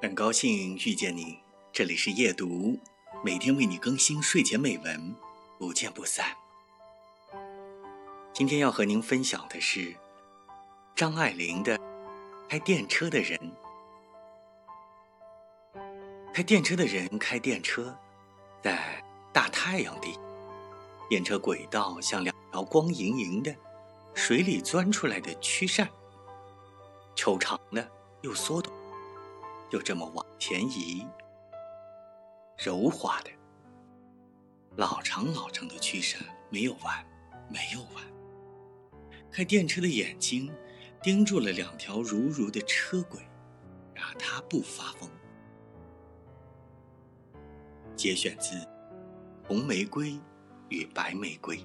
很高兴遇见你，这里是夜读，每天为你更新睡前美文，不见不散。今天要和您分享的是张爱玲的《开电车的人》。开电车的人开电车，在大太阳底，电车轨道像两条光莹莹的水里钻出来的曲扇，抽长了又缩短。就这么往前移，柔滑的，老长老长的曲扇没有完，没有完。开电车的眼睛盯住了两条如如的车轨，让他不发疯。节选自《红玫瑰与白玫瑰》。